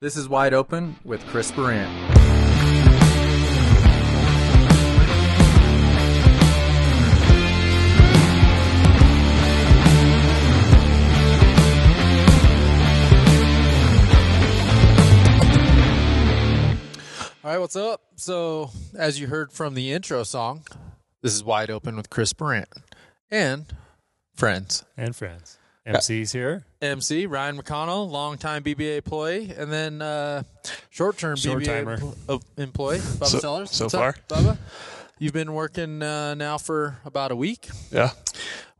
This is Wide Open with Chris Baran. All right, what's up? So, as you heard from the intro song, this is Wide Open with Chris Baran and friends. and friends. MC's here. MC Ryan McConnell, longtime BBA employee, and then uh, short-term Short BBA timer. empl- uh, employee, Bubba So- Sellers. so What's far. up, Bubba? You've been working uh, now for about a week. Yeah.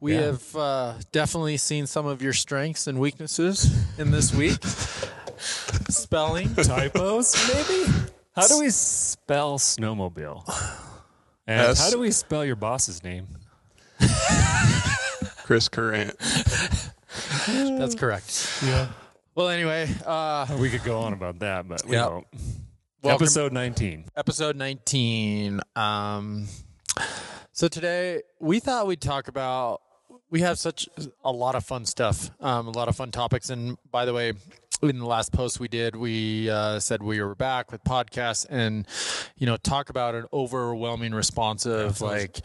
We Yeah. have uh, definitely seen some of your strengths and weaknesses in this week. Spelling, Typos, maybe? How do we spell snowmobile? And S- how do we spell your boss's name? Chris Currant. that's correct. Yeah. Well, anyway, uh, We could go on about that, but we Yeah. won't. welcome- Episode 19. episode 19 um so today we thought we'd talk about we have such a lot of fun stuff um a lot of fun topics and by the way in the last post we did we uh, said we were back with podcasts and you know talk about an overwhelming response of like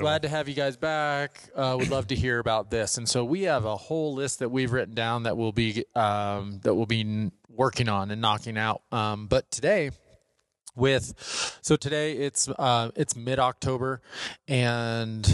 glad to have you guys back. Uh, would love to hear about this. And so we have a whole list that we've written down that we'll be um, that we'll be working on and knocking out. Um, but today with so today it's uh it's mid-october and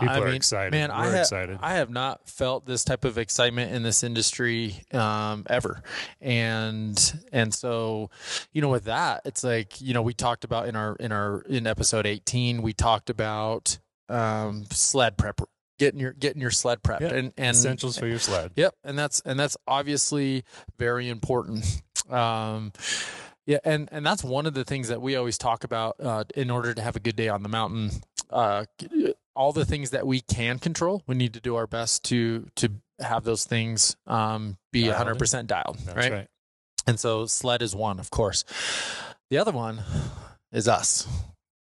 People I are mean, excited. man i We're have excited. i have not felt this type of excitement in this industry um ever and and so you know with that it's like you know we talked about in our in our in episode 18 we talked about um sled prep getting your getting your sled prepped Yeah, and and Essentials for your sled. Yep, and that's and that's obviously very important. Um, yeah, and and that's one of the things that we always talk about uh, in order to have a good day on the mountain. Uh, all the things that we can control, we need to do our best to to have those things um, be 100 percent dialed, That's right? right. And so sled is one, of course. The other one is us,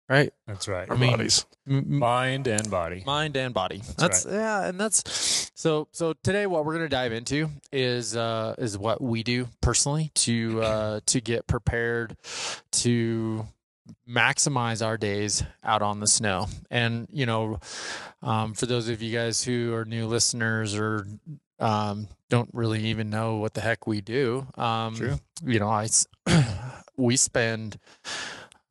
right? That's right. I mean, Bodies. M- m- Mind and body. mind and body That's that's, yeah and that's so so today what we're going to dive into is uh is what we do personally to uh to get prepared to maximize our days out on the snow and you know um for those of you guys who are new listeners or um don't really even know what the heck we do um True. you know I we spend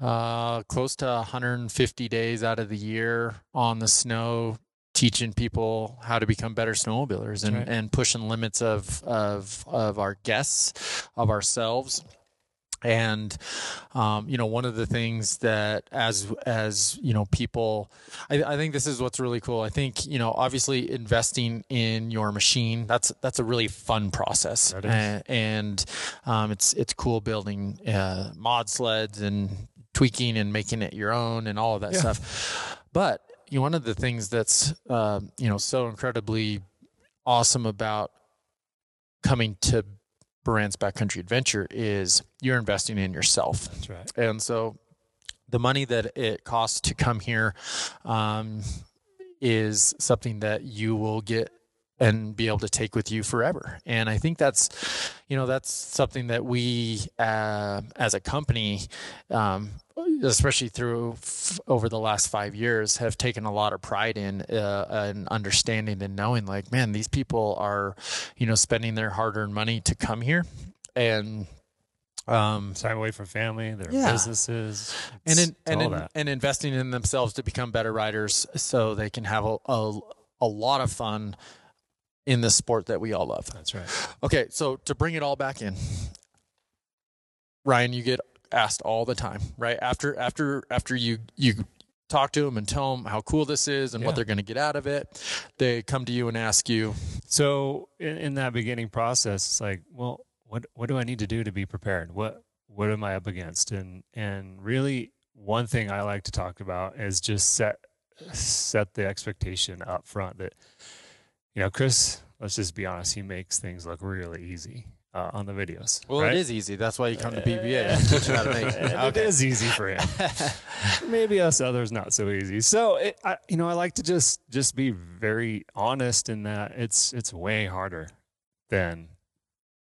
uh, close to 150 days out of the year on the snow, teaching people how to become better snowmobilers and, right. and pushing limits of of of our guests, of ourselves. And um, you know, one of the things that as as you know, people, I, I think this is what's really cool. I think you know, obviously, investing in your machine that's that's a really fun process, and, and um, it's it's cool building uh, mod sleds and tweaking and making it your own and all of that Yeah. stuff. But you know, one of the things that's uh, you know so incredibly awesome about coming to Baran's Backcountry Adventure is you're investing in yourself. That's right. And so the money that it costs to come here um, is something that you will get and be able to take with you forever. And I think that's, you know, that's something that we uh, as a company, um, especially through f- over the last five years, have taken a lot of pride in uh, and understanding and knowing, like, man, these people are, you know, spending their hard-earned money to come here, and um, Time away from family, their Yeah. businesses. and in, and in, and investing in themselves to become better riders, so they can have a a, a lot of fun in the sport that we all love. That's right. Okay, so to bring it all back in, Ryan, you get asked all the time, right? After after after you you talk to them and tell them how cool this is and what they're going to get out of it, they come to you and ask you, So in, in that beginning process, it's like, well, what what do I need to do to be prepared? What what am I up against? And and really, one thing I like to talk about is just set set the expectation up front that you know, Chris. Let's just be honest. He makes things look really easy uh, on the videos. "Well, right? it is easy. That's why you come to BBA. to teach you how to make And it." It is easy for him. Maybe us others not so easy. So it, I, you know, I like to just just be very honest in that it's it's way harder than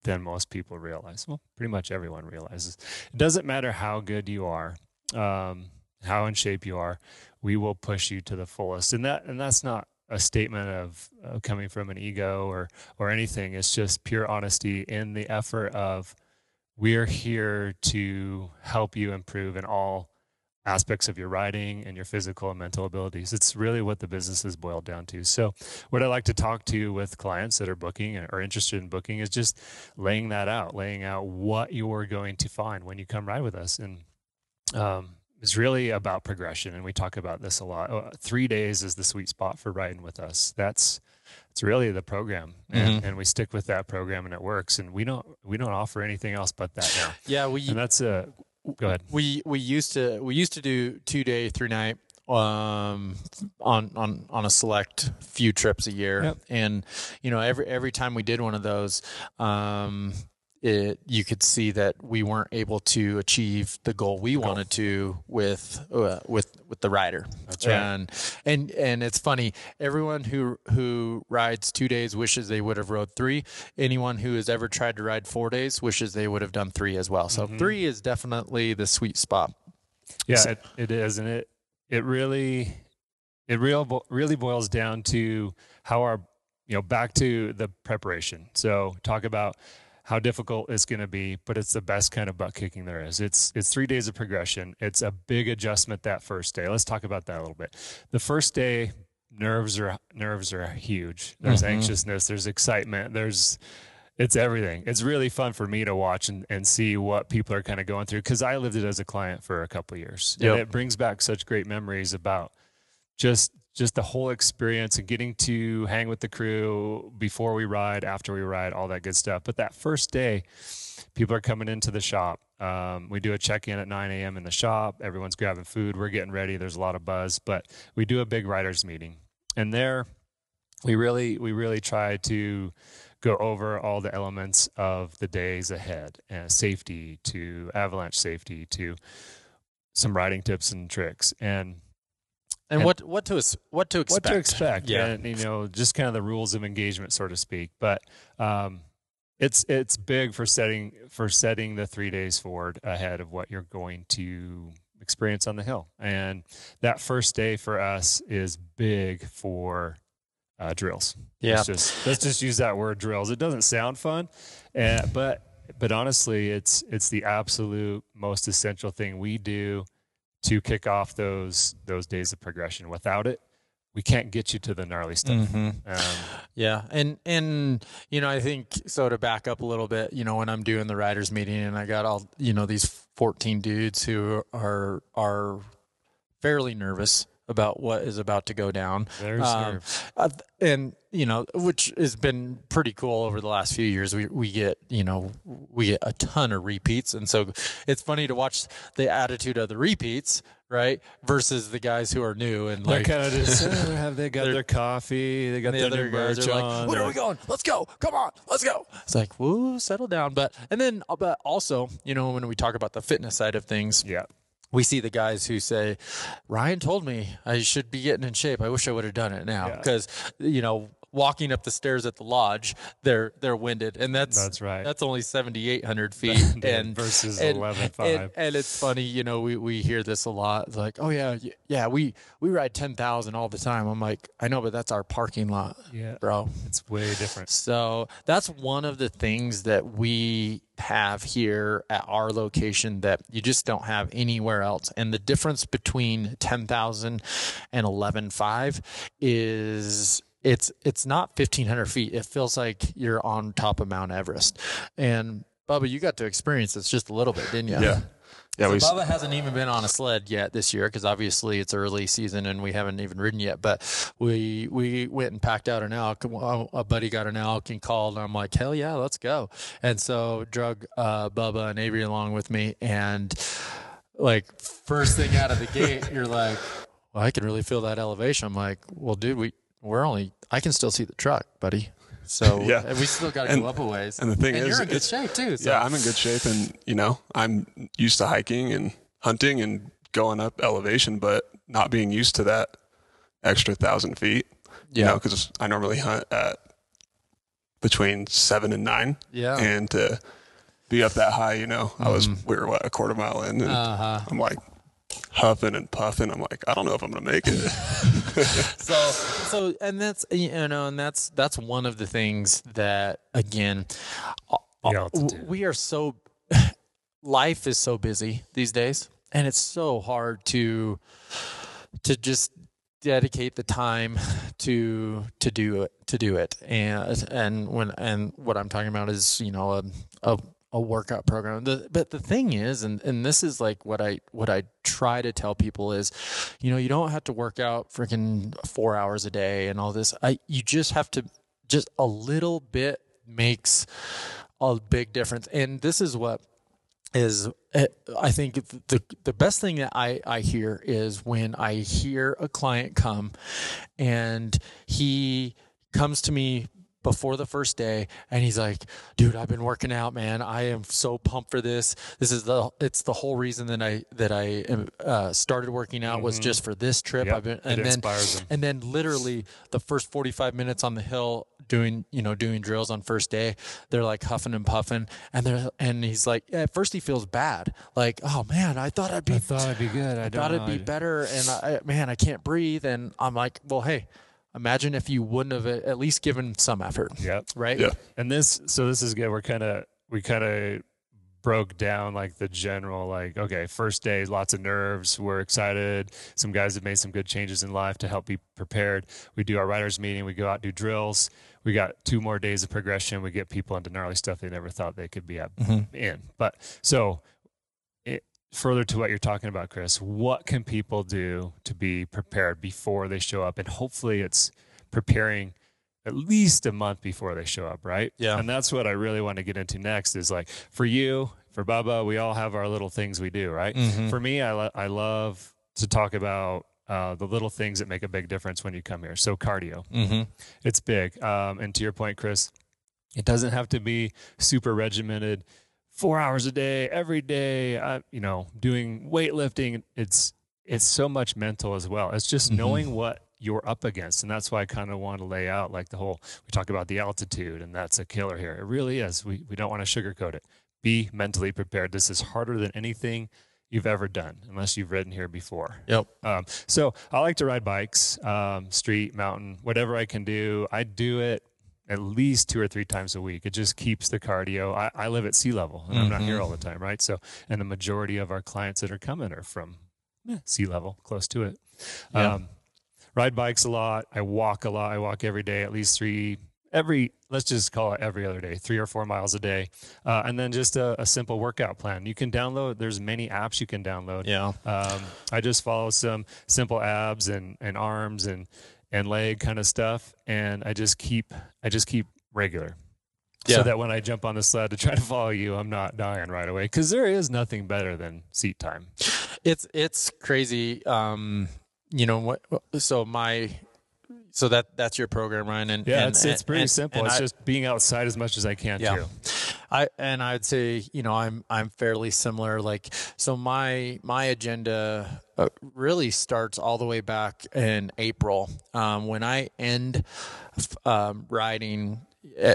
than most people realize. Well, pretty much everyone realizes. It doesn't matter how good you are, um, how in shape you are, we will push you to the fullest. And that and that's not a statement of uh, coming from an ego or or anything. It's just pure honesty in the effort of we're here to help you improve in all aspects of your riding and your physical and mental abilities. It's really what the business is boiled down to. So, what I like to talk to with clients that are booking or interested in booking is just laying that out, laying out what you're going to find when you come ride with us. And um, it's really about progression. And we talk about this a lot. Uh, three days is the sweet spot for riding with us. That's it's really the program and, mm-hmm. and, we stick with that program and it works and we don't we don't offer anything else but that now yeah we and that's a go ahead. We we used to we used to do two day three night um on on on a select few trips a year yep. and you know every every time we did one of those um it, you could see that we weren't able to achieve the goal we wanted to with uh, with with the rider. That's right. And and and it's funny. Everyone who who rides two days wishes they would have rode three. Anyone who has ever tried to ride four days wishes they would have done three as well. So mm-hmm. three is definitely the sweet spot. Yeah, so, it, it is, and it it really it real really boils down to how our you know back to the preparation. So talk about how difficult it's going to be, but it's the best kind of butt kicking there is. It's it's three days of progression. It's a big adjustment that first day. Let's talk about that a little bit. The first day, nerves are nerves are huge. There's mm-hmm. anxiousness. There's excitement. There's it's everything. It's really fun for me to watch and, and see what people are kind of going through because I lived it as a client for a couple years. Yep. And it brings back such great memories about just just the whole experience and getting to hang with the crew before we ride, after we ride, all that good stuff. But that first day, people are coming into the shop. Um, we do a check in at 9 a.m. in the shop. Everyone's grabbing food. We're getting ready. There's a lot of buzz, but we do a big riders meeting, and there we really we really try to go over all the elements of the days ahead, and safety to avalanche safety to some riding tips and tricks and and, and, what what to what to expect? What to expect? Yeah, and you know, just kind of the rules of engagement, so to speak. But um, it's it's big for setting for setting the three days forward ahead of what you're going to experience on the hill. And that first day for us is big for uh, drills. Yeah, let's just, let's just use that word drills. It doesn't sound fun, uh, but but honestly, it's it's the absolute most essential thing we do to kick off those those days of progression. Without it, we can't get you to the gnarly stuff. Mm-hmm. Um, yeah, and and you know, I think so. To back up a little bit, you know, when I'm doing the riders meeting, and I got all you know these 14 dudes who are are fairly nervous about what is about to go down. There's um, uh, and you know, which has been pretty cool over the last few years. We we get you know we get a ton of repeats, and so it's funny to watch the attitude of the repeats, right, versus the guys who are new and like kind of just oh, have they got their coffee, they got the their merch on. Like, Where are we going? Let's go! Come on, let's go! It's like woo, settle down. But and then but also you know when we talk about the fitness side of things, yeah we see the guys who say, Ryan told me I should be getting in shape. I wish I would have done it now because, yeah. you know, walking up the stairs at the lodge, they're they're winded, and that's that's right. That's only seventy eight hundred feet, and versus eleven five. And, and, it's funny, you know, we, we hear this a lot. It's like, oh yeah, yeah, we we ride ten thousand all the time. I'm like, I know, but that's our parking lot, yeah, bro. It's way different. So that's one of the things that we have here at our location that you just don't have anywhere else. And the difference between 10,000 and 11.5 is it's it's not 1500 feet. It feels like you're on top of mount everest. And bubba you got to experience this just a little bit didn't you? Yeah yeah, so Bubba hasn't even been on a sled yet this year because obviously it's early season and we haven't even ridden yet. But we we went and packed out an elk. A buddy got an elk and called, and I'm like, hell yeah, let's go. And so drug uh, Bubba and Avery along with me, and like first thing out of the gate, you're like, well, I can really feel that elevation. I'm like, well, dude, we we're only I can still see the truck, buddy. So yeah, we still got to go up a ways. And the thing and is, you're in good shape too. So. Yeah, I'm in good shape, and you know, I'm used to hiking and hunting and going up elevation, but not being used to that extra thousand feet. Yeah, because I normally hunt at between seven and nine. Yeah. And to be up that high, you know, I was we were what a quarter mile in, and Uh-huh. I'm like huffing and puffing. I'm like, I don't know if I'm gonna make it. so so and that's you know and that's that's one of the things that again The uh, we are so life is so busy these days and it's so hard to to just dedicate the time to to do it to do it and and when and what I'm talking about is you know a a, a workout program. The, but the thing is and and this is like what I what I try to tell people is you know you don't have to work out freaking 4 hours a day and all this. I you just have to just a little bit makes a big difference. And this is what is uh, I think the the best thing that I I hear is when I hear a client come and he comes to me before the first day and he's like dude i've been working out man. I am so pumped for this. This is the it's the whole reason that i that i uh, started working out was just for this trip. Yep, i've been it and then inspires 'em. and then literally the first 45 minutes on the hill doing you know doing drills on first day they're like huffing and puffing and they're and he's like at first he feels bad. Like oh man i thought i'd be I thought I'd be good. I, I thought it'd be better and I, man i can't breathe. And i'm like well hey imagine if you wouldn't have at least given some effort Yeah. right Yeah. And this, so this is good. We're kind of, we kind of broke down like the general, like, okay, first day, lots of nerves. We're excited. Some guys have made some good changes in life to help be prepared. We do our riders meeting. We go out, do drills. We got two more days of progression. We get people into gnarly stuff they never thought they could be at, mm-hmm. in. But so it, further to what you're talking about, Chris, what can people do to be prepared before they show up? And hopefully it's preparing at least a month before they show up, right? Yeah. And that's what I really want to get into next is like for you, for Bubba, we all have our little things we do, right? Mm-hmm. For me, I, lo- I love to talk about uh, the little things that make a big difference when you come here. So cardio, mm-hmm. it's big. Um, and to your point, Chris, it doesn't have to be super regimented, four hours a day, every day. Uh, you know, doing weightlifting. It's it's so much mental as well. It's just knowing what you're up against, and that's why I kind of want to lay out like the whole. We talk about the altitude, and that's a killer here. It really is. We we don't want to sugarcoat it. Be mentally prepared. This is harder than anything you've ever done, unless you've ridden here before. yep Um, so I like to ride bikes, um, street, mountain, whatever I can do. I do it at least two or three times a week. It just keeps the cardio. I, I live at sea level and I'm not here all the time, right? So, and the majority of our clients that are coming are from eh, sea level, close to it. Yeah. Um, ride bikes a lot. I walk a lot. I walk every day, at least three, every, let's just call it every other day, three or four miles a day. Uh, and then just a, a simple workout plan. You can download, there's many apps you can download. yeah Um, I just follow some simple abs and, and arms and, and leg kind of stuff. And I just keep, I just keep regular. Yeah. So that when I jump on the sled to try to follow you, I'm not dying right away. Cause there is nothing better than seat time. it's it's crazy um you know what so my so that that's your program ryan and Yeah. and, it's, it's pretty and- simple. and it's I- just being outside as much as I can Yeah. too. I and I'd say you know I'm I'm fairly similar. Like so, my my agenda uh, really starts all the way back in April um, when I end um, riding. e-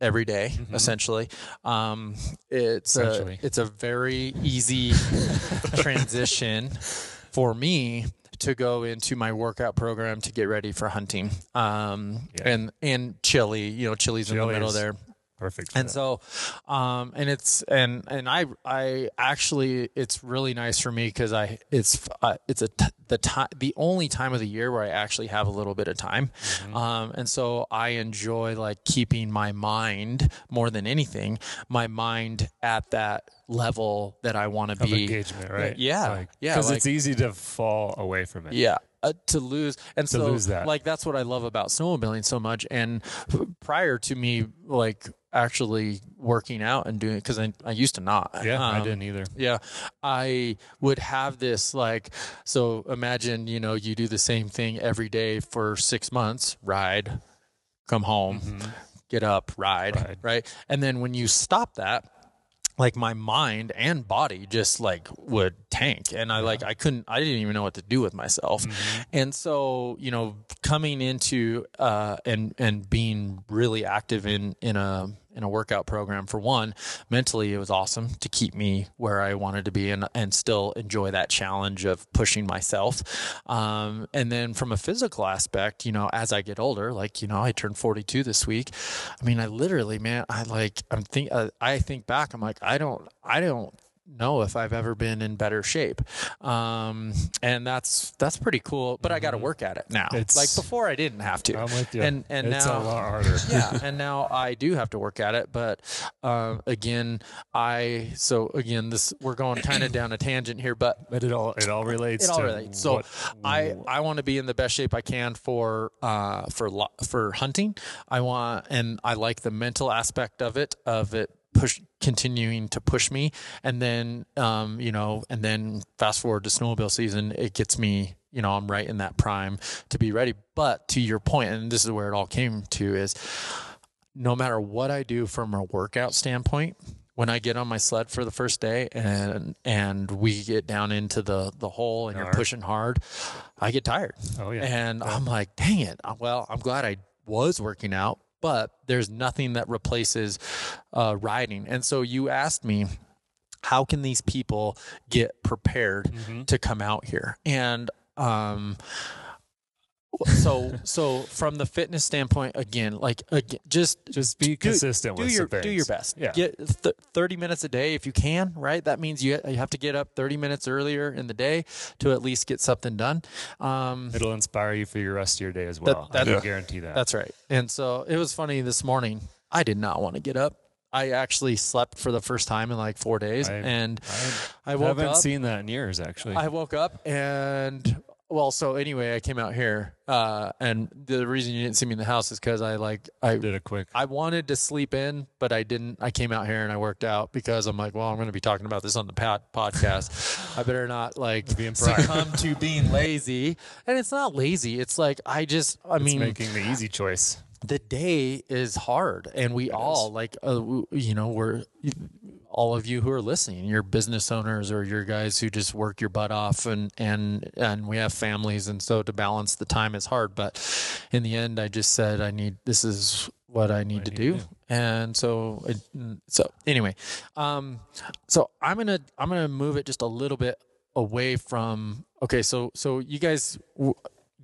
Every day, essentially, um, it's Essentially. a it's a very easy transition for me to go into my workout program to get ready for hunting, um, Yeah. and and Chile. You know, Chile's in the middle Chile's there Perfect. and so um and it's and and i i actually it's really nice for me because i it's uh, it's a t- the time the only time of the year where i actually have a little bit of time Mm-hmm. um and so i enjoy like keeping my mind more than anything my mind at that level that i want to be engagement, right? yeah, yeah, Because like- it's easy to fall away from it. yeah. Uh, to lose and so lose that. like that's what I love about snowmobiling so much and prior to me like actually working out and doing it because I, I used to not Yeah, I Um, didn't either. yeah I would have this like so imagine you know you do the same thing every day for six months ride come home get up ride, Ride. right and then when you stop that like my mind and body just like would tank and i like i couldn't i didn't even know what to do with myself Mm-hmm. and so you know coming into uh and and being really active in in a in a workout program for one mentally it was awesome to keep me where i wanted to be and and still enjoy that challenge of pushing myself. Um and then from a physical aspect you know as i get older like you know i turned 42 this week. I mean i literally man i like i'm think uh, i think back i'm like i don't i don't know if I've ever been in better shape. Um, and that's that's pretty cool. But I got to work at it now. It's- like before, I didn't have to. I'm with you. And and now it's now a lot harder. yeah, and now I do have to work at it. But um, again, I so again this we're going kind of down a tangent here, but But it all it all relates. it all to relates. So what- I I want to be in the best shape I can for uh for lo- for hunting. I want and I like the mental aspect of it of it push continuing to push me and then um you know and then fast forward to snowmobile season it gets me you know I'm right in that prime to be ready but to your point and this is where it all came to is no matter what I do from a workout standpoint, when I get on my sled for the first day and and we get down into the the hole and you're pushing hard, I get tired. Oh yeah. And I'm like, dang it. Well, I'm glad I was working out, but there's nothing that replaces uh, riding. And so you asked me, how can these people get prepared Mm-hmm. to come out here? And um, so so from the fitness standpoint, again, like again, just Just be consistent do with your do your best. Yeah. Get th- 30 minutes a day if you can, right? That means you you have to get up 30 minutes earlier in the day to at least get something done. Um, It'll inspire you for your rest of your day as well. that- I Yeah. guarantee that. that's right. And so it was funny this morning. I did not want to get up. I actually slept for the first time in like 4 days I- and I I haven't up seen that in years, actually. I woke up and well, so anyway, I came out here, uh, and the reason you didn't see me in the house is because I like I did a quick. I wanted to sleep in, but I didn't. I came out here and I worked out because I'm like, well, I'm going to be talking about this on the pod- podcast. I better not like prime. succumb to being lazy. And it's not lazy. It's like I just. I It's mean, making the easy choice. the day is hard and we all like uh, you know we're all of you who are listening you're business owners or you're guys who just work your butt off and and and we have families and so to balance the time is hard but in the end i just said i need this is what i need to need do to do. and so it, so anyway um so i'm gonna i'm gonna move it just a little bit away from okay so so you guys w-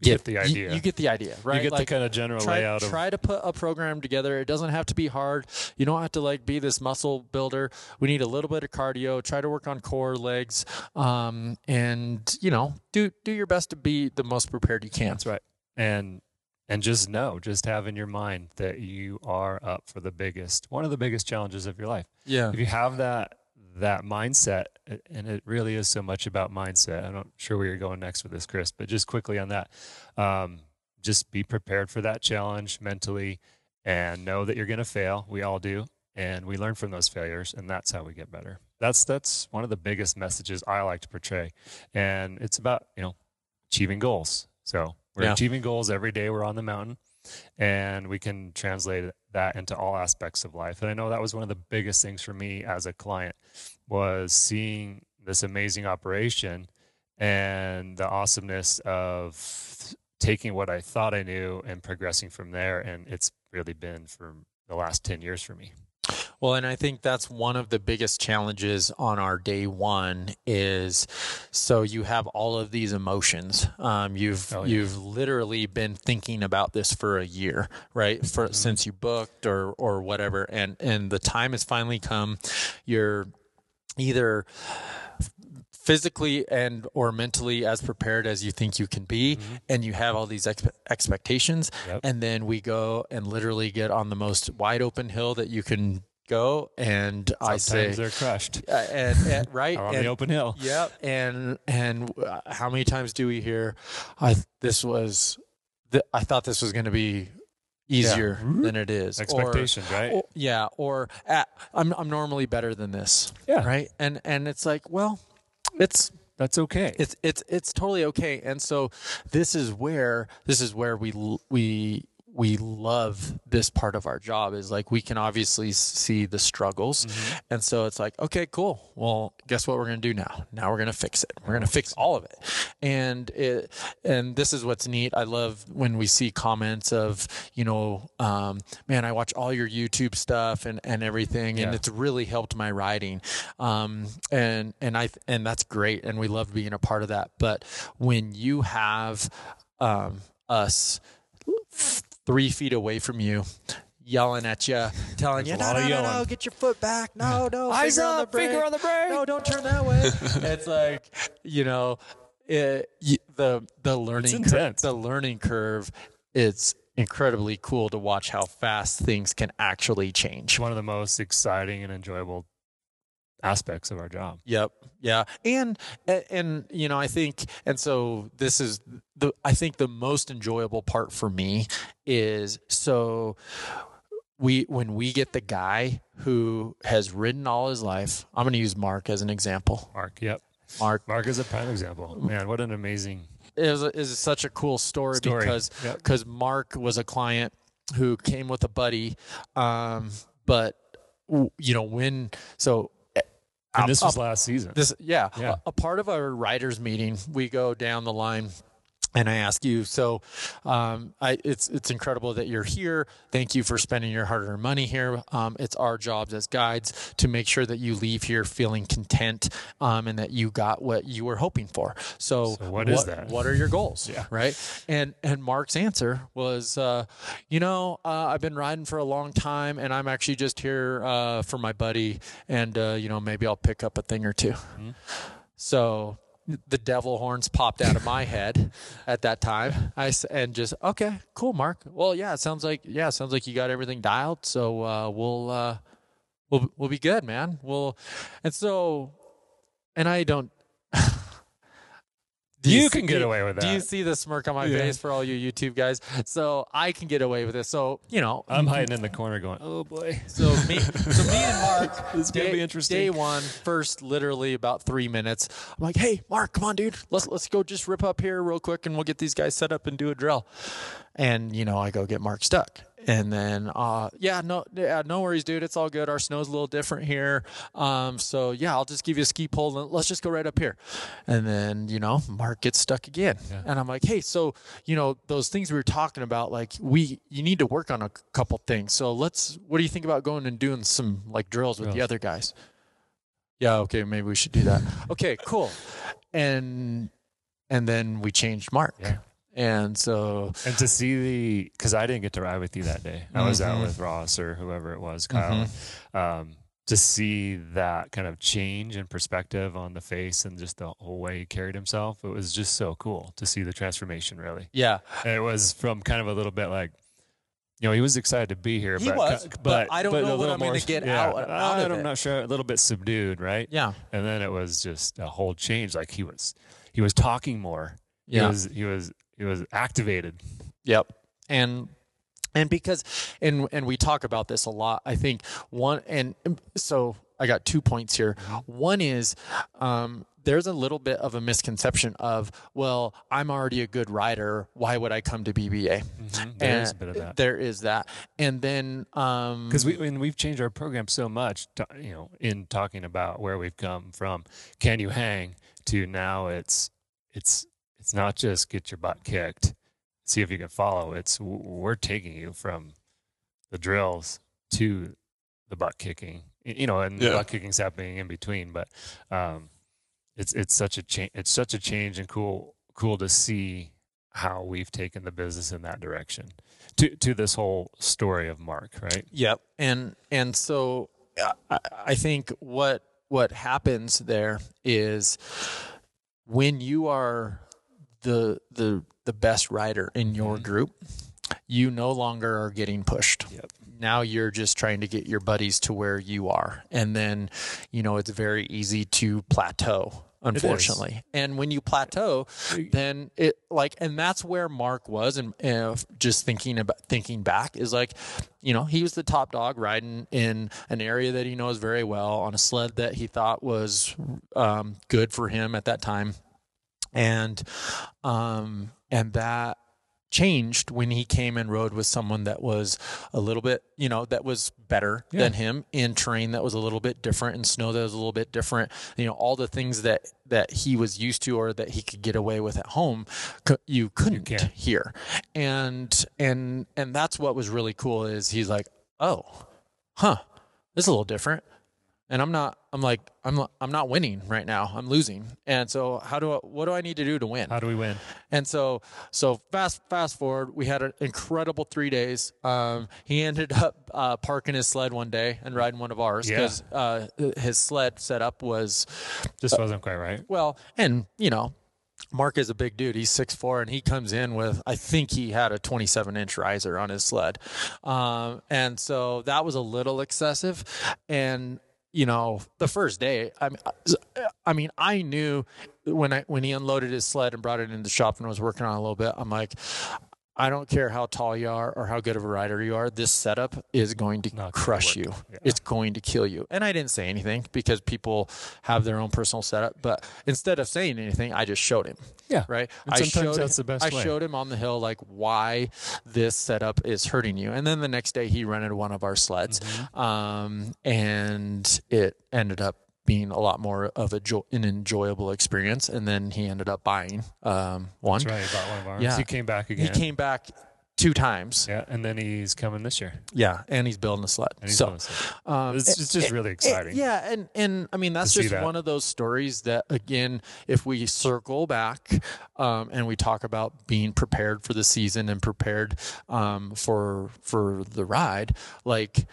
get the idea. you, get the idea right You get the kind of general try, layout of it. try to put a program together. It doesn't have to be hard. You don't have to like be this muscle builder. We need a little bit of cardio. Try to work on core, legs, um, and you know, do do your best to be the most prepared you can. That's right. And and just know, just have in your mind that you are up for the biggest, one of the biggest challenges of your life. Yeah. If you have that that mindset, and it really is so much about mindset. I'm not sure where you're going next with this, Chris, but just quickly on that, um, just be prepared for that challenge mentally, and know that you're going to fail. We all do, and we learn from those failures, and that's how we get better. That's that's one of the biggest messages I like to portray, and it's about you know achieving goals. So we're Yeah. achieving goals every day. We're on the mountain, and we can translate that into all aspects of life. And I know that was one of the biggest things for me as a client was seeing this amazing operation and the awesomeness of taking what I thought I knew and progressing from there. And it's really been for the last 10 years for me. Well, and I think that's one of the biggest challenges on our day one is so you have all of these emotions. Um, you've Oh, yeah. you've literally been thinking about this for a year, right? For since you booked or or whatever, and and the time has finally come. You're either physically and or mentally as prepared as you think you can be and you have all these expe- expectations Yep. and then we go and literally get on the most wide open hill that you can go and i say they're crushed uh, and, and right on and, the open hill. Yep. And and uh, how many times do we hear, I this was, th- I thought this was going to be easier than it is. Or- Expectations, right? or- yeah. Or uh, I'm I'm normally better than this. Yeah. Right. And and it's like, well, it's That's okay. it's it's it's totally okay. And so this is where this is where we we we love this part of our job is like we can obviously see the struggles. Mm-hmm. and so it's like okay cool. Well guess what we're going to do now? Now we're going to fix it. We're going to fix all of it. And it and this is what's neat. I love when we see comments of you know um, man i watch all your youtube stuff and and everything and Yeah. it's really helped my riding. Um, and and i and that's great and we love being a part of that. But when you have um, us three feet away from you yelling at you telling you There's a no no, no no get your foot back. No no Eyes finger on the up, finger on the brake. no don't turn that way. It's like you know it, the the learning cur- intense. the learning curve it's incredibly cool to watch how fast things can actually change. One of the most exciting and enjoyable aspects of our job. Yep. Yeah. And, and you know, I think and so this is the I think the most enjoyable part for me is so we when we get the guy who has ridden all his life. I'm going to use Mark as an example. Mark, yep. Mark Mark is a prime example. Man, what an amazing is is such a cool story, Story. because Yep. because Mark was a client who came with a buddy, um, but you know when so. And this was last season. This, yeah, Yeah. A, a part of our riders meeting, we go down the line, and I ask you. So, um, I it's it's incredible that you're here. Thank you for spending your hard-earned money here. Um, it's our jobs as guides to make sure that you leave here feeling content, um, and that you got what you were hoping for. So, So what is that? What are your goals? Yeah. right. And and Mark's answer was, uh, you know, uh, I've been riding for a long time, and I'm actually just here uh, for my buddy, and uh, you know, maybe I'll pick up a thing or 2 Mm-hmm. So the devil horns popped out of my head at that time. I and just okay, cool, Mark. Well, yeah, it sounds like yeah, sounds like you got everything dialed. So uh, we'll uh, we'll we'll be good, man. We'll and so and I don't. You see- can get away with that. Do you see the smirk on my Yeah. face for all you YouTube guys? So I can get away with it. So you know, I'm hiding in the corner going, oh boy. so me, so me and Mark, This is gonna be interesting. Day one, first, literally about three minutes. I'm like, hey, Mark, come on, dude, let's let's go just rip up here real quick, and we'll get these guys set up and do a drill. And you know, I go get Mark stuck, and then, uh, yeah, no, yeah, no worries, dude, it's all good. Our snow's a little different here, um, so yeah, I'll just give you a ski pole, and let's just go right up here. And then, you know, Mark gets stuck again, and I'm like, hey, so you know, those things we were talking about, like we, you need to work on a couple things. So let's, what do you think about going and doing some like drills with the other guys? Yeah, okay, maybe we should do that. okay, cool. And and then we changed Mark. Yeah. And so And to see the, because I didn't get to ride with you that day. I was out Mhm. with Ross or whoever it was, Kyle. Um, to see that kind of change in perspective on the face and just the whole way he carried himself, it was just so cool to see the transformation, really. yeah, And it was from kind of a little bit like, you know, he was excited to be here. He but, was, but I don't know what I'm gonna get yeah, out- out of I'm not sure. A little bit subdued, right? yeah, And then it was just a whole change. Like he was, he was talking more. He yeah. was, he was, he was activated. Yep. And and because and and we talk about this a lot. I think one and so I got two points here. One is um there's a little bit of a misconception of, well, I'm already a good rider. Why would I come to BBA? There's a bit of that. There is that. And then um because we and we've changed our program so much to, you know in talking about where we've come from can you hang to now it's it's it's not just get your butt kicked see if you can follow it's we're taking you from the drills to the butt kicking you know and the Yeah. butt kicking's happening in between but um it's it's such a change it's such a change and cool cool to see how we've taken the business in that direction to to this whole story of mark right Yep. And and so uh, I, I think what what happens there is when you are the the the best rider in your Mhm. group, you no longer are getting pushed. Yep. Now you're just trying to get your buddies to where you are. And then, you know, it's very easy to plateau, unfortunately. And when you plateau, then it like and that's where Mark was and uh, just thinking about thinking back is like you know he was the top dog riding in an area that he knows very well on a sled that he thought was um, good for him at that time and um and that changed when he came and rode with someone that was a little bit, you know, that was better Yeah. than him in terrain that was a little bit different and snow that was a little bit different. You know, all the things that that he was used to or that he could get away with at home, you couldn't can't. here. And and and that's what was really cool is he's like, "Oh, huh. This is a little different." And I'm not I'm like I'm not- I'm not winning right now. I'm losing. And so how do I what do I need to do to win? How do we win? And so, so fast, fast forward, we had an incredible three days. Um, he ended up uh, parking his sled one day and riding one of ours Yeah. because uh, his sled setup was Just wasn't quite right. well, and you know, Mark is a big dude. He's six four, and he comes in with I think he had a 27 inch riser on his sled, um, and so that was a little excessive. And you know, the first day, I mean, I mean, I knew when I when he unloaded his sled and brought it into the shop and was working on it a little bit. I'm like. I don't care how tall you are or how good of a rider you are. This setup is going to Not crush you. Yeah. It's going to kill you. And I didn't say anything because people have their own personal setup. But instead of saying anything, I just showed him. Yeah. Right. And I sometimes showed that's the best I way. showed him on the hill like why this setup is hurting you. And then the next day he rented one of our sleds, Mm-hmm. um, and it ended up being a lot more of a jo- an enjoyable experience. And then he ended up buying um, one. That's right. He bought one of ours. Yeah. He came back again. He came back two times. yeah, and then he's coming this year. Yeah, and he's building a sled. And he's so doing so. um, It's, it's just really exciting. yeah, and and I mean that's just that. one of those stories that again, if we circle back um, and we talk about being prepared for the season and prepared um, for for the ride, like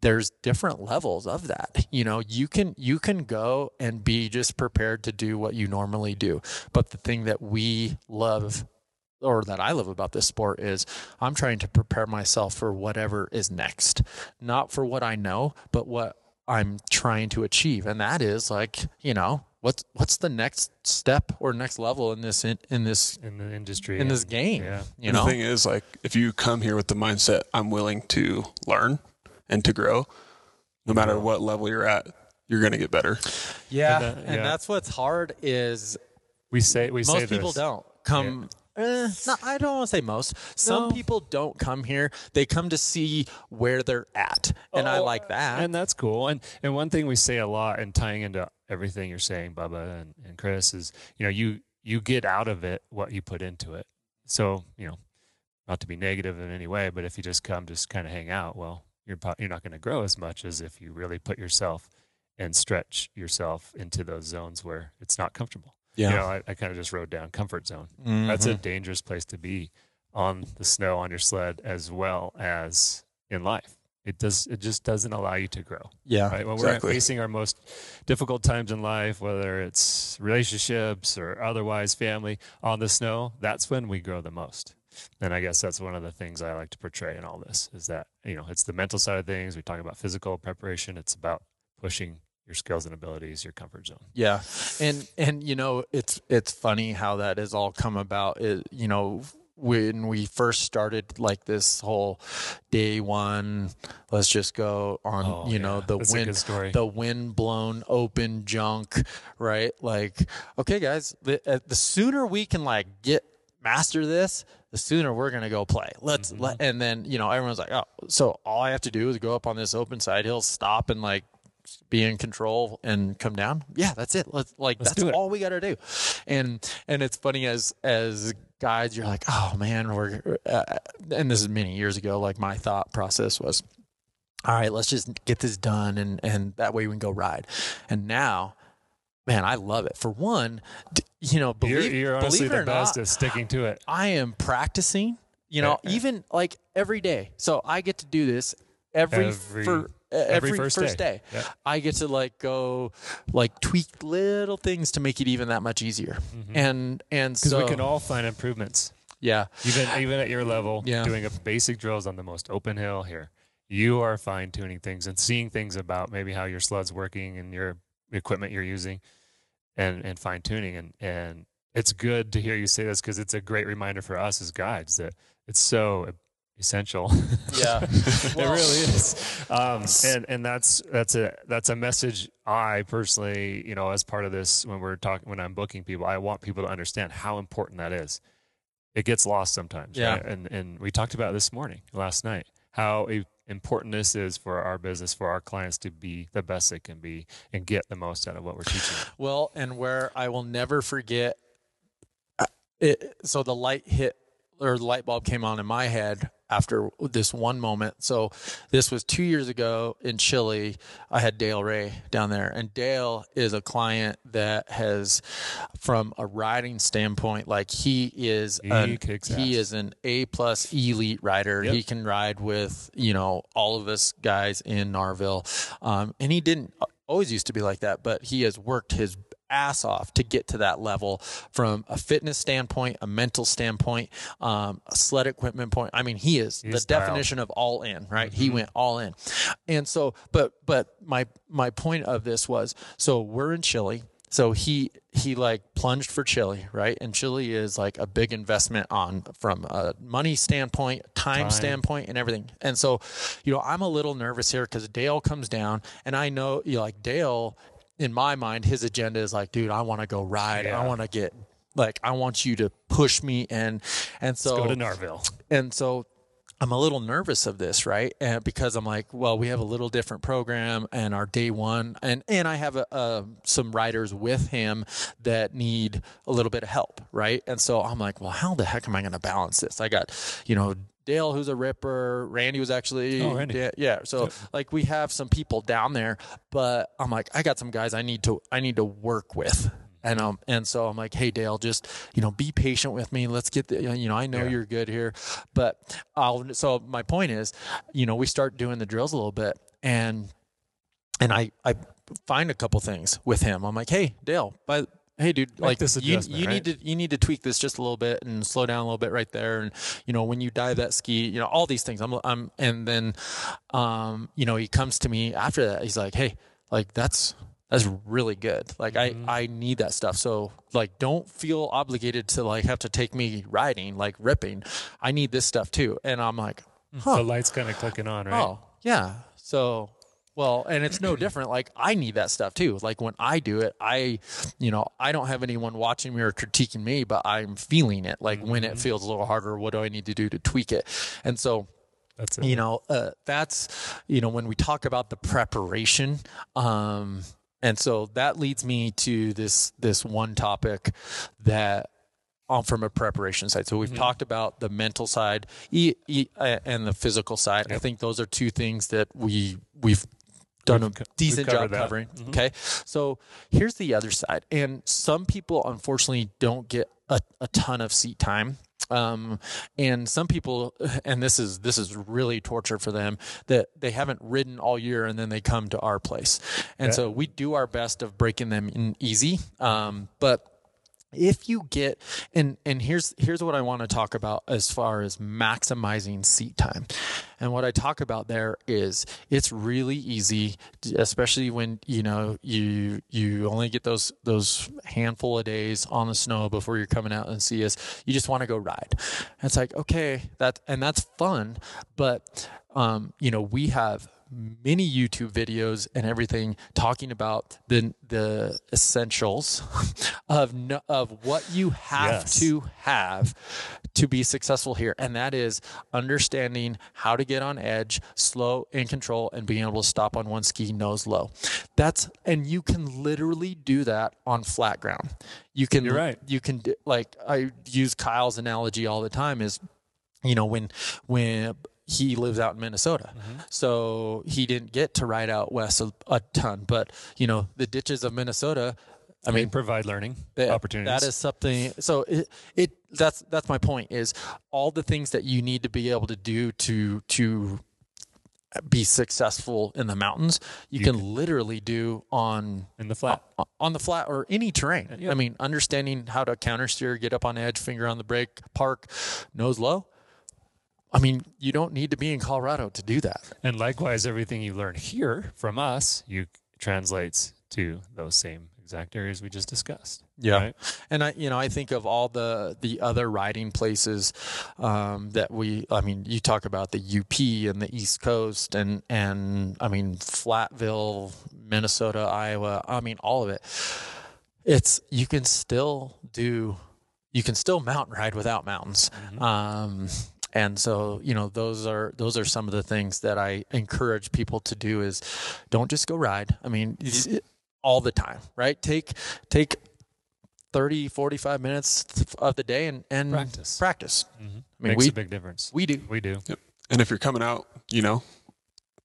there's different levels of that. You know, you can you can go and be just prepared to do what you normally do, but the thing that we love or that I love about this sport is I'm trying to prepare myself for whatever is next, not for what I know, but what I'm trying to achieve, and that is like you know what's what's the next step or next level in this in, in this In the industry. in this game. Yeah. You and know, the thing is, like, if you come here with the mindset, I'm willing to learn and to grow, no matter what level you're at, you're going to get better. yeah, And and, that- yeah. that's what's hard is We say we say most people this. don't come eh, no, i don't want to say most some No. people don't come here they come to see where they're at and i Oh, like that and that's cool. And and one thing we say a lot, and tying into everything you're saying, Bubba and, and Chris, is you know you you get out of it what you put into it. So you know, not to be negative in any way, but if you just come, just kind of hang out, well, you're you're not going to grow as much as if you really put yourself and stretch yourself into those zones where it's not comfortable. yeah You know, I, I kind of just wrote down comfort zone. That's a Mhm. dangerous place to be on the snow on your sled as well as in life. It does it just doesn't allow you to grow. yeah Right? When Exactly. we're facing our most difficult times in life, whether it's relationships or otherwise family on the snow, that's when we grow the most. And I guess that's one of the things I like to portray in all this is that, you know, it's the mental side of things. We talk about physical preparation. It's about pushing your skills and abilities, your comfort zone. Yeah, and and you know it's it's funny how that has all come about. It, you know when we first started like this whole day one, let's just go on. Oh, you know yeah. the That's wind story. the wind blown open junk, right? Like okay, guys, the uh, the sooner we can like get master this. The sooner we're gonna go play. Let's Mm-hmm. let, and then you know everyone's like, oh, so all I have to do is go up on this open side hill, stop, and like be in control and come down. Yeah that's it. Let's like Let's that's all we got to do. And and it's funny as as guides you're like oh man we're uh, and this is many years ago like my thought process was all right let's just get this done and and that way we can go ride. And now man i love it for one you know believe, you're, you're honestly the best not, at sticking to it. I am practicing, you know, Yeah. even like every day. So I get to do this every, Every- for uh, every, first first, day. day. Yeah. I get to like go like tweak little things to make it even that much easier. And and Because so Mm-hmm. we can all find improvements. yeah. Even even at your level, Yeah. doing a basic drills on the most open hill here, you are fine tuning things and seeing things about maybe how your sled's working and your equipment you're using, and and fine tuning and and it's good to hear you say this because it's a great reminder for us as guides that it's so essential. Yeah. it really is. Um, and and that's that's a that's a message I personally, you know, as part of this when we're talking when I'm booking people, I want people to understand how important that is. it gets lost sometimes. Yeah. Right? And and we talked about this morning, last night, how i- important this is for our business, for our clients to be the best they can be and get the most out of what we're teaching. Well, and where I will never forget uh, it. So the light hit or the light bulb came on in my head after this one moment. So this was two years ago in Chile. I had Dale Ray down there, and Dale is a client that has, from a riding standpoint, like he is He an, he is an A plus elite rider. Yep. He can ride with you know all of us guys in Narville, um, and he didn't always used to be like that, but he has worked his ass off to get to that level from a fitness standpoint, a mental standpoint, um, a sled equipment point. I mean, he is He's the definition of all in, right? He went all in. And so, but, but my, my point of this was, so we're in Chile. So he, he like plunged for Chile, right? And Chile is like a big investment on from a money standpoint, time, Time. standpoint, and everything. And so, you know, I'm a little nervous here because Dale comes down, and I know, you know, like Dale, in my mind, his agenda is like, dude, I want to go ride. Yeah. I want to get like, I want you to push me, and and so Go to Narville. and so I'm a little nervous of this, right? And because I'm like, well, we have a little different program, and our day one, and and I have a, some riders with him that need a little bit of help, right? And so I'm like, well, how the heck am I going to balance this? I got, you know. Dale, who's a ripper, Randy was actually, Oh, Randy. yeah, yeah. So like we have some people down there, but I'm like, I got some guys I need to, I need to work with, and um, and so I'm like, hey Dale, just you know, be patient with me. Let's get the, you know, I know Yeah. you're good here, but I'll. So my point is, you know, we start doing the drills a little bit, and and I I find a couple things with him. I'm like, hey Dale, by hey dude, like this you, you right? need to you need to tweak this just a little bit and slow down a little bit right there, and you know when you dive that ski, you know all these things. I'm I'm and then, um, you know he comes to me after that. He's like, hey, like that's that's really good. Like Mm-hmm. I I need that stuff. So like don't feel obligated to like have to take me riding like ripping. I need this stuff too. And I'm like, huh. The light's kind of clicking on, right? Oh, yeah. So, well, and it's no different. Like, I need that stuff too. Like, when I do it, I, you know, I don't have anyone watching me or critiquing me, but I'm feeling it. Like, when it feels a little harder, what do I need to do to tweak it? And so, That's it. you know, uh, that's, you know, when we talk about the preparation, um, and so that leads me to this this one topic that on from a preparation side. So we've talked about the mental side e, e, uh, and the physical side. I think those are two things that we we've done We've a decent job that. covering. Okay, so here's the other side, and some people unfortunately don't get a, a ton of seat time. Um, and some people, and this is this is really torture for them that they haven't ridden all year and then they come to our place, and so we do our best of breaking them in easy. Um, but if you get and and here's here's what I want to talk about as far as maximizing seat time. And what I talk about there is it's really easy especially when you know you you only get those those handful of days on the snow before you're coming out and see us. You just want to go ride. And it's like okay, that and that's fun, but um you know, we have many YouTube videos and everything talking about the the essentials of no, of what you have Yes. to have to be successful here, and that is understanding how to get on edge, slow in control, and being able to stop on one ski nose low. That's and you can literally do that on flat ground. You can You're right. You can like I use Kyle's analogy all the time is you know when when he lives out in Minnesota, Mm-hmm. so he didn't get to ride out west a, a ton. But you know the ditches of Minnesota. I mean, provide learning that- opportunities. That is something. So it, it that's that's my point. Is all the things that you need to be able to do to to be successful in the mountains, you, You can, literally do on in the flat. on the flat or any terrain. Yeah. I mean, understanding how to counter steer, get up on edge, finger on the brake, park, nose low. I mean, you don't need to be in Colorado to do that. And likewise, everything you learn here from us, you translates to those same exact areas we just discussed. Right? And I, you know, I think of all the the other riding places um, that we. I mean, you talk about the UP and the East Coast, and and I mean Flatville, Minnesota, Iowa. I mean, all of it. It's you can still do you can still mountain ride without mountains. Mhm. Um, and so you know those are those are some of the things that I encourage people to do is don't just go ride. I mean all the time, right? Take take 30 45 minutes of the day and and Practice. practice. Mhm. I mean Makes we a big difference. we do. We do. And if you're coming out, you know,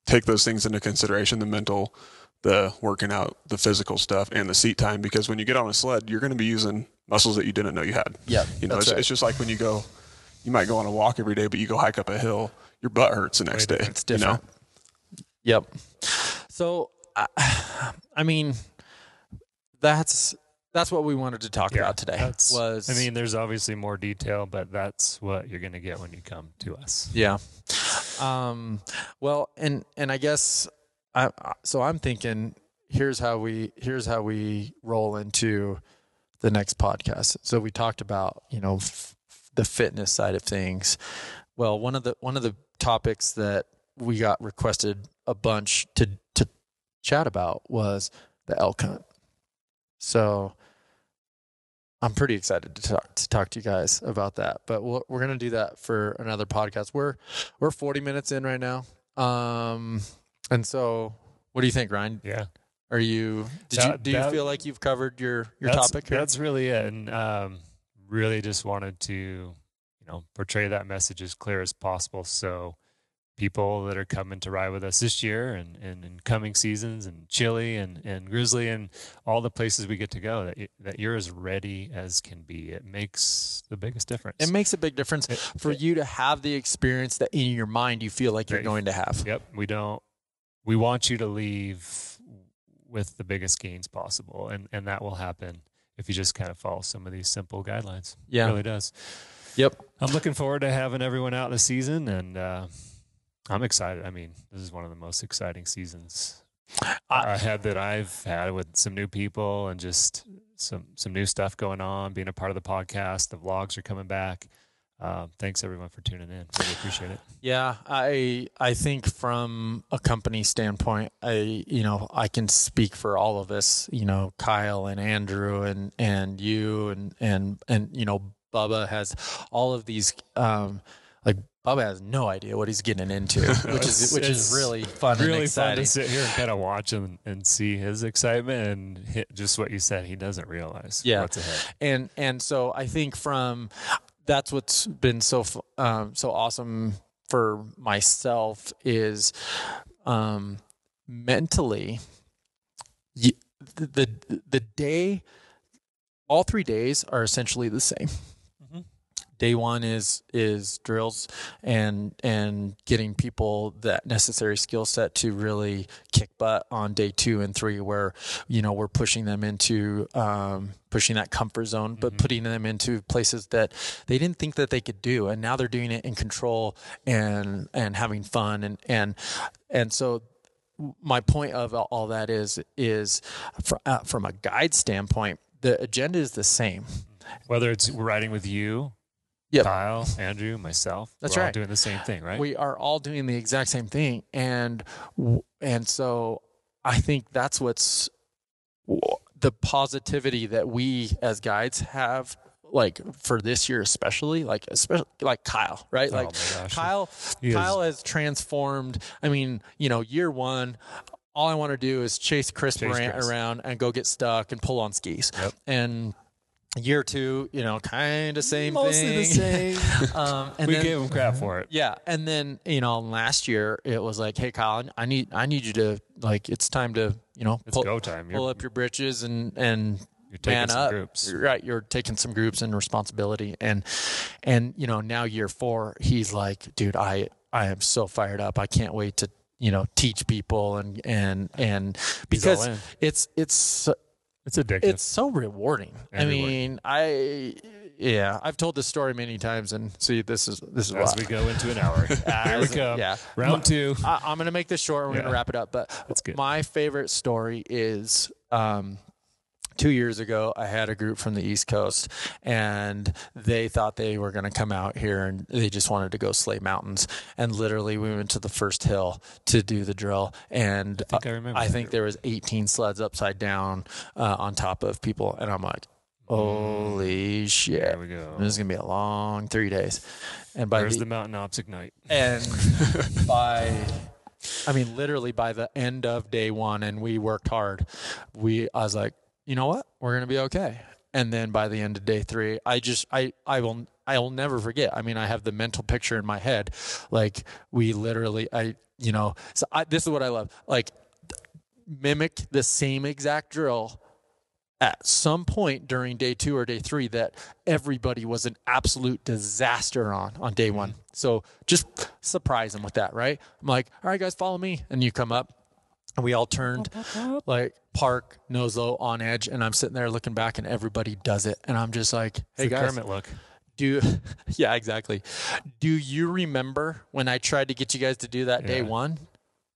take those things into consideration the mental, the working out, the physical stuff, and the seat time. Because when you get on a sled, you're going to be using muscles that you didn't know you had. Yeah. You know, it's, right. it's just like when you go, you might go on a walk every day, but you go hike up a hill, your butt hurts the next day. different. It's you know? different. Yep. So, I, I mean, that's that's what we wanted to talk about today. Was I mean, there's obviously more detail, but that's what you're going to get when you come to us. yeah. Um. Well, and and I guess I. I- So I'm thinking. Here's how we. Here's how we roll into the next podcast. So we talked about you know f- the fitness side of things. Well, one of the one of the topics that we got requested a bunch to to chat about was the elk hunt. So I'm pretty excited to talk to talk to you guys about that. But we're, we're gonna do that for another podcast. We're we're 40 minutes in right now. Um, and so what do you think, Ryan? Yeah. Are you did you do you that- feel like you've covered your your topic here? That's really it. And um, really just wanted to, you know, portray that message as clear as possible. So people that are coming to ride with us this year and, and in coming seasons and Chile and, and Grizzly and all the places we get to go, that, that you're as ready as can be. It makes the biggest difference. It makes a big difference It- for you to have the experience that in your mind you feel like you're going to have. Yep. We don't, we want you to leave with the biggest gains possible. And, and that will happen if you just kind of follow some of these simple guidelines. Yeah. It really does. Yep. I'm looking forward to having everyone out this season and, uh, I'm excited. I mean, this is one of the most exciting seasons I- had that I've had with some new people and just some some new stuff going on. Being a part of the podcast, the vlogs are coming back. Uh, thanks everyone for tuning in. Really appreciate it. Yeah, I I think from a company standpoint, I you know I can speak for all of us. You know, Kyle and Andrew and and you and and and you know Bubba has all of these. Um, like Bubba has no idea what he's getting into, which is which is really fun and really fun to sit here and kind of watch him and see his excitement and hit just what you said. He doesn't realize Yeah. what's ahead. and and so I think from that's what's been so um, so awesome for myself is um, mentally the, the the day all three days are essentially the same. Day one is is drills and and getting people that necessary skill set to really kick butt on day two and three, where you know we're pushing them into um, pushing that comfort zone, but Mhm. putting them into places that they didn't think that they could do, and now they're doing it in control and and having fun and and and so my point of all- that is is fr- uh, from a guide standpoint, the agenda is the same. Whether it's riding with you, Yep. Kyle, Andrew, myself, That's we're all right. doing the same thing, right? We are all doing the exact same thing, and and so I think that's what's the positivity that we as guides have. Like for this year, especially like especially like Kyle, right? Oh Like my gosh. Kyle, is- Kyle has transformed. I mean, you know, year one, all I want to do is chase Chris Chase Chris. around and go get stuck and pull on skis. Yep. And year two, you know, kind of same Mostly thing. the same. um, and we then, gave him crap for it. yeah, and then you know, last year it was like, hey, Colin, I need, I need you to like, it's time to, you know, It's pull, go time. pull You're, up your britches and and you're taking man some up. groups. Right, you're taking some groups and responsibility, and and you know now year four, he's like, dude, I I am so fired up. I can't wait to you know teach people and and and because it's it's It's addictive. it's so rewarding. I mean, I yeah, I've told this story many times, and see, this is this is As why. we go into an hour. Here we go. Yeah, Round two. I, I'm going to make this short. and We're going Yeah. to wrap it up. But That's good. my favorite story is um, two years ago. I had a group from the East Coast, and they thought they were going to come out here, and they just wanted to go slay mountains. And literally, we went to the first hill to do the drill, and I think I remember I think there was 18 sleds upside down uh, on top of people, and I'm like. holy shit, There we go. this is gonna be a long three days. And by There's the, the Mountain Ops Ignite. and by I mean literally by the end of day one and we worked hard, we I was like, you know what? We're gonna be okay. And then by the end of day three, I just I I will I will never forget. I mean, I have the mental picture in my head. Like we literally I you know, so I, this is what I love. Like mimic the same exact drill at some point during day two or day three that everybody was an absolute disaster on on day mm-hmm. one. So just surprise them with that, right? I'm like, all right, guys, follow me. And you come up and we all turned like park, nose low on edge. And I'm sitting there looking back and everybody does it. And I'm just like, hey, the guys, Kermit look. do yeah, exactly. Do you remember when I tried to get you guys to do that day one?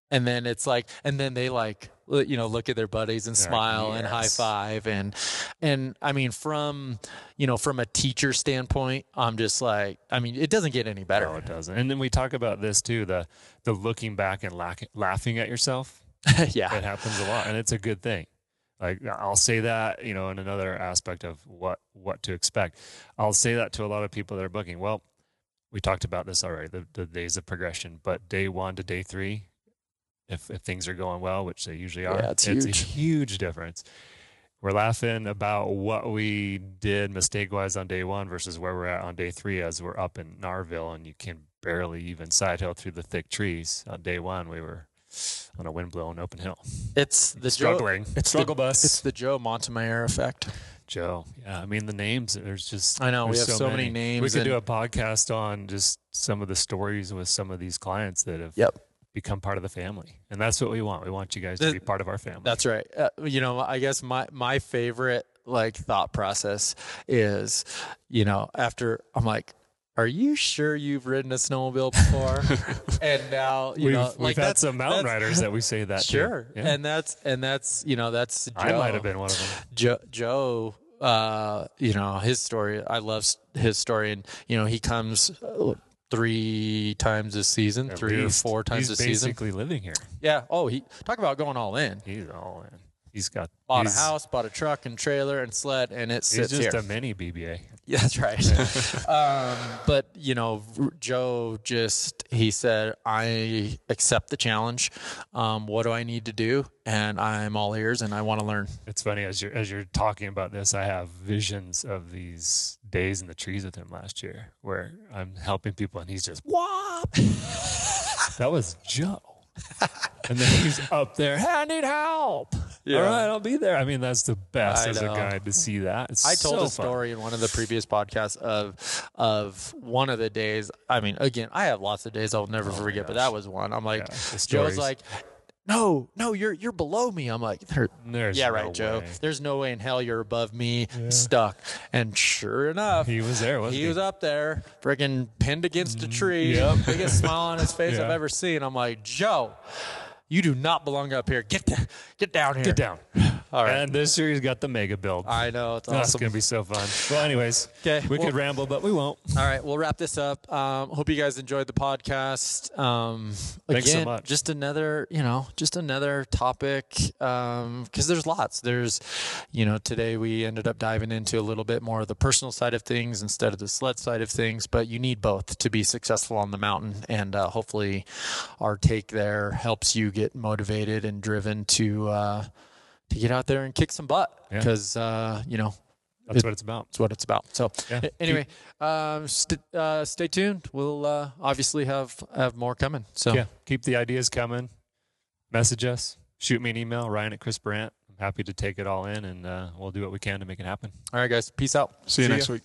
And then it's like, and then they like, you know, look at their buddies and They're like, smile and high five and, and I mean, from, you know, from a teacher standpoint, I'm just like, I mean, it doesn't get any better. No, it doesn't. And then we talk about this too the the looking back and laugh, laughing at yourself. yeah. It happens a lot, and it's a good thing. Like I'll say that, you know, in another aspect of what what to expect. I'll say that to a lot of people that are booking. Well, we talked about this already, the, the days of progression, but day one to day three, if if things are going well, which they usually are, Yeah, it's a huge. huge difference. We're laughing about what we did mistake wise on day one versus where we're at on day three as we're up in Narville and you can barely even side hill through the thick trees. On day one, we were on a windblown open hill. It's the Joe, Struggling. it's Struggle the, bus. It's the Joe Montemayor effect. Joe. Yeah, I mean the names. There's just I know we have so, many, names. We could do a podcast on just some of the stories with some of these clients that have Yep. become part of the family, and that's what we want. We want you guys to be part of our family. That's right. Uh, you know, I guess my my favorite like thought process is, you know, after I'm like, are you sure you've ridden a snowmobile before? and now you we've, know, we've like had that's some mountain that's- riders that we say that. Sure, Yeah. and that's and that's you know that's Joe. I might have been one of them. Joe, Joe uh, you know, his story. I love his story, and you know, he comes uh, three times a season, At three least. or four times He's this season. basically living here. Yeah. Oh, he talk about going all in. He's all in. He's got Bought he's, a house, bought a truck and trailer and sled, and it sits He's just here. a mini BBA. Yeah, that's right. um, but you know, Joe just he said, "I accept the challenge. Um, what do I need to do?" And I'm all ears, and I want to learn. It's funny as you're as you're talking about this, I have visions of these days in the trees with him last year, where I'm helping people and he's just whop. that was Joe, and then he's up there. Hey, I need help. Yeah. All right, I'll be there. I mean, that's the best I as a know. guide to see that. It's I told so a fun. story in one of the previous podcasts of of one of the days. I mean, again, I have lots of days I'll never oh forget, but that was one. I'm like, Yeah, Joe's like, "No, no, you're you're below me." I'm like, There's "Yeah, no right, Joe. way. There's no way in hell you're above me, stuck." And sure enough, He was there, wasn't he? he was up there, freaking pinned against a mm, tree. Yep. Biggest smile on his face I've ever seen. I'm like, Joe, you do not belong up here. Get get down here. Get down. All right. And this year he's got the mega build. I know it's That's awesome. gonna be so fun. Well, anyways, 'Kay, we well- could ramble, but we won't. All right, we'll wrap this up. Um, hope you guys enjoyed the podcast. Um, Thanks so again, much. Just another, you know, just another topic because there's lots. There's, you know, today we ended up diving into a little bit more of the personal side of things instead of the sled side of things. But you need both to be successful on the mountain, and uh, hopefully, our take there helps you get motivated and driven to uh, to get out there and kick some butt Yeah. because uh, you know That's It- what it's about. that's what it's about. So Yeah. anyway, um, st- uh, stay tuned. We'll uh, obviously have have more coming. So Yeah, keep the ideas coming. Message us. Shoot me an email, Ryan at Chris Burandt. I'm happy to take it all in, and uh, we'll do what we can to make it happen. all right, guys, peace out. See you See next ya. week.